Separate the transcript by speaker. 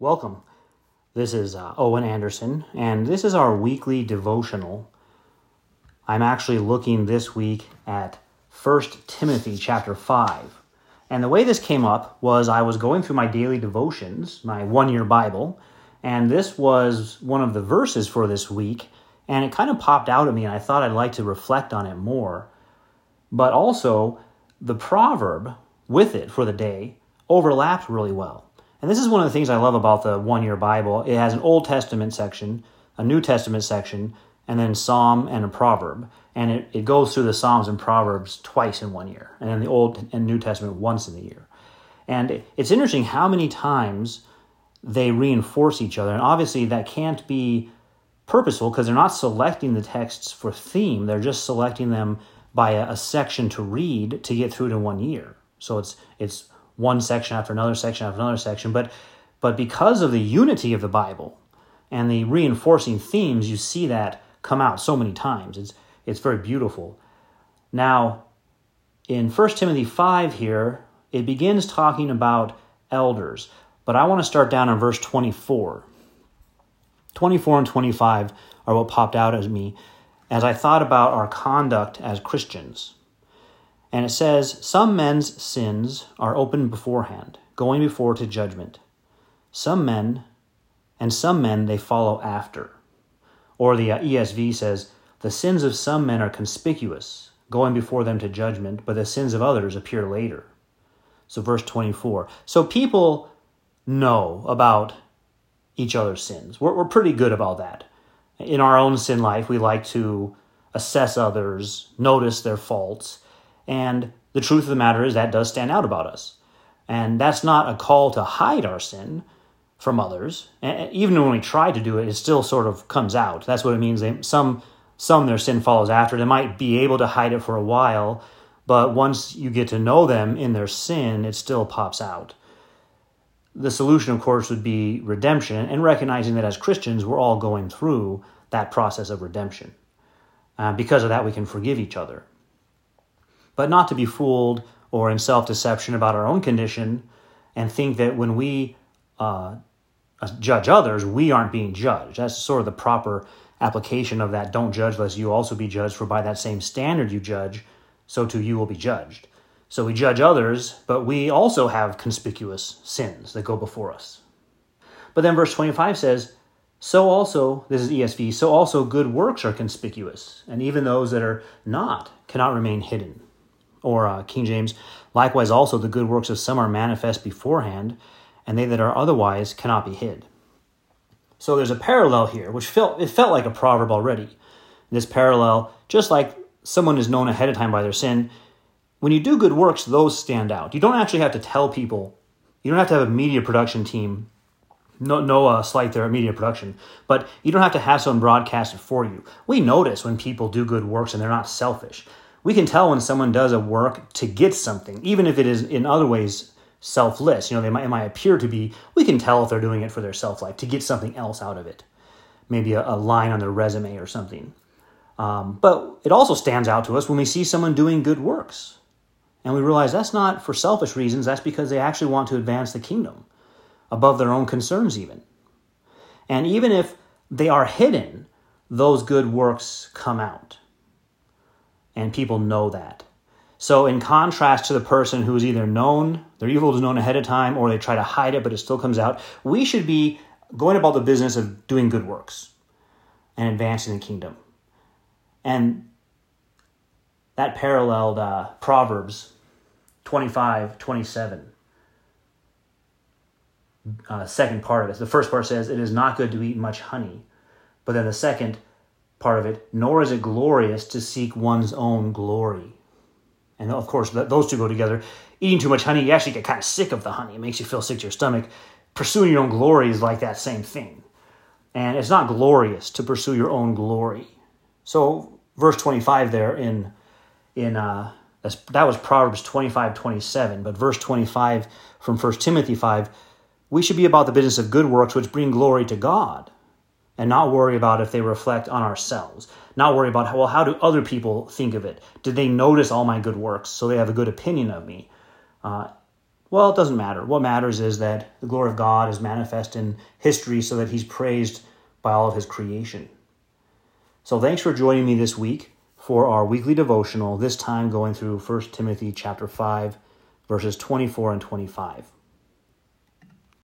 Speaker 1: Welcome. This is uh, Owen Anderson, and this is our weekly devotional. I'm actually looking this week at 1 Timothy chapter 5. And the way this came up was I was going through my daily devotions, my one year Bible, and this was one of the verses for this week, and it kind of popped out at me, and I thought I'd like to reflect on it more. But also, the proverb with it for the day overlapped really well. And this is one of the things I love about the one year Bible. It has an Old Testament section, a New Testament section, and then Psalm and a proverb. And it, it goes through the Psalms and Proverbs twice in one year, and then the Old and New Testament once in the year. And it's interesting how many times they reinforce each other. And obviously, that can't be purposeful because they're not selecting the texts for theme, they're just selecting them by a, a section to read to get through it in one year. So it's it's one section after another section after another section. But but because of the unity of the Bible and the reinforcing themes, you see that come out so many times. It's it's very beautiful. Now, in 1 Timothy 5 here, it begins talking about elders, but I want to start down in verse 24. 24 and 25 are what popped out at me as I thought about our conduct as Christians. And it says, Some men's sins are open beforehand, going before to judgment. Some men, and some men they follow after. Or the uh, ESV says, The sins of some men are conspicuous, going before them to judgment, but the sins of others appear later. So, verse 24. So, people know about each other's sins. We're, we're pretty good about that. In our own sin life, we like to assess others, notice their faults, and the truth of the matter is that does stand out about us. And that's not a call to hide our sin from others. And even when we try to do it, it still sort of comes out. That's what it means. They, some, some their sin follows after. They might be able to hide it for a while, but once you get to know them in their sin, it still pops out. The solution, of course, would be redemption and recognizing that as Christians, we're all going through that process of redemption. Uh, because of that, we can forgive each other but not to be fooled or in self deception about our own condition and think that when we uh, judge others, we aren't being judged. That's sort of the proper application of that don't judge lest you also be judged, for by that same standard you judge, so too you will be judged. So we judge others, but we also have conspicuous sins that go before us. But then verse 25 says, So also, this is ESV, so also good works are conspicuous, and even those that are not cannot remain hidden or uh, King James, likewise also the good works of some are manifest beforehand, and they that are otherwise cannot be hid. So there's a parallel here, which felt it felt like a proverb already. This parallel, just like someone is known ahead of time by their sin, when you do good works, those stand out. You don't actually have to tell people. You don't have to have a media production team. No, no uh, slight there at media production, but you don't have to have someone broadcast it for you. We notice when people do good works and they're not selfish we can tell when someone does a work to get something, even if it is in other ways selfless. You know, they might, it might appear to be, we can tell if they're doing it for their self life, to get something else out of it. Maybe a, a line on their resume or something. Um, but it also stands out to us when we see someone doing good works. And we realize that's not for selfish reasons, that's because they actually want to advance the kingdom above their own concerns, even. And even if they are hidden, those good works come out and people know that. So, in contrast to the person who is either known, their evil is known ahead of time, or they try to hide it but it still comes out, we should be going about the business of doing good works and advancing the kingdom. And that paralleled uh, Proverbs 25, 27. Uh, second part of it. The first part says, It is not good to eat much honey. But then the second, part of it, nor is it glorious to seek one's own glory. And of course, those two go together. Eating too much honey, you actually get kind of sick of the honey. It makes you feel sick to your stomach. Pursuing your own glory is like that same thing. And it's not glorious to pursue your own glory. So, verse 25 there in, in uh, that was Proverbs 25, 27. But verse 25 from 1 Timothy 5, we should be about the business of good works which bring glory to God and not worry about if they reflect on ourselves. Not worry about, well, how do other people think of it? Did they notice all my good works so they have a good opinion of me? Uh, Well, it doesn't matter. What matters is that the glory of God is manifest in history so that he's praised by all of his creation. So thanks for joining me this week for our weekly devotional, this time going through 1 Timothy chapter 5 verses 24 and 25.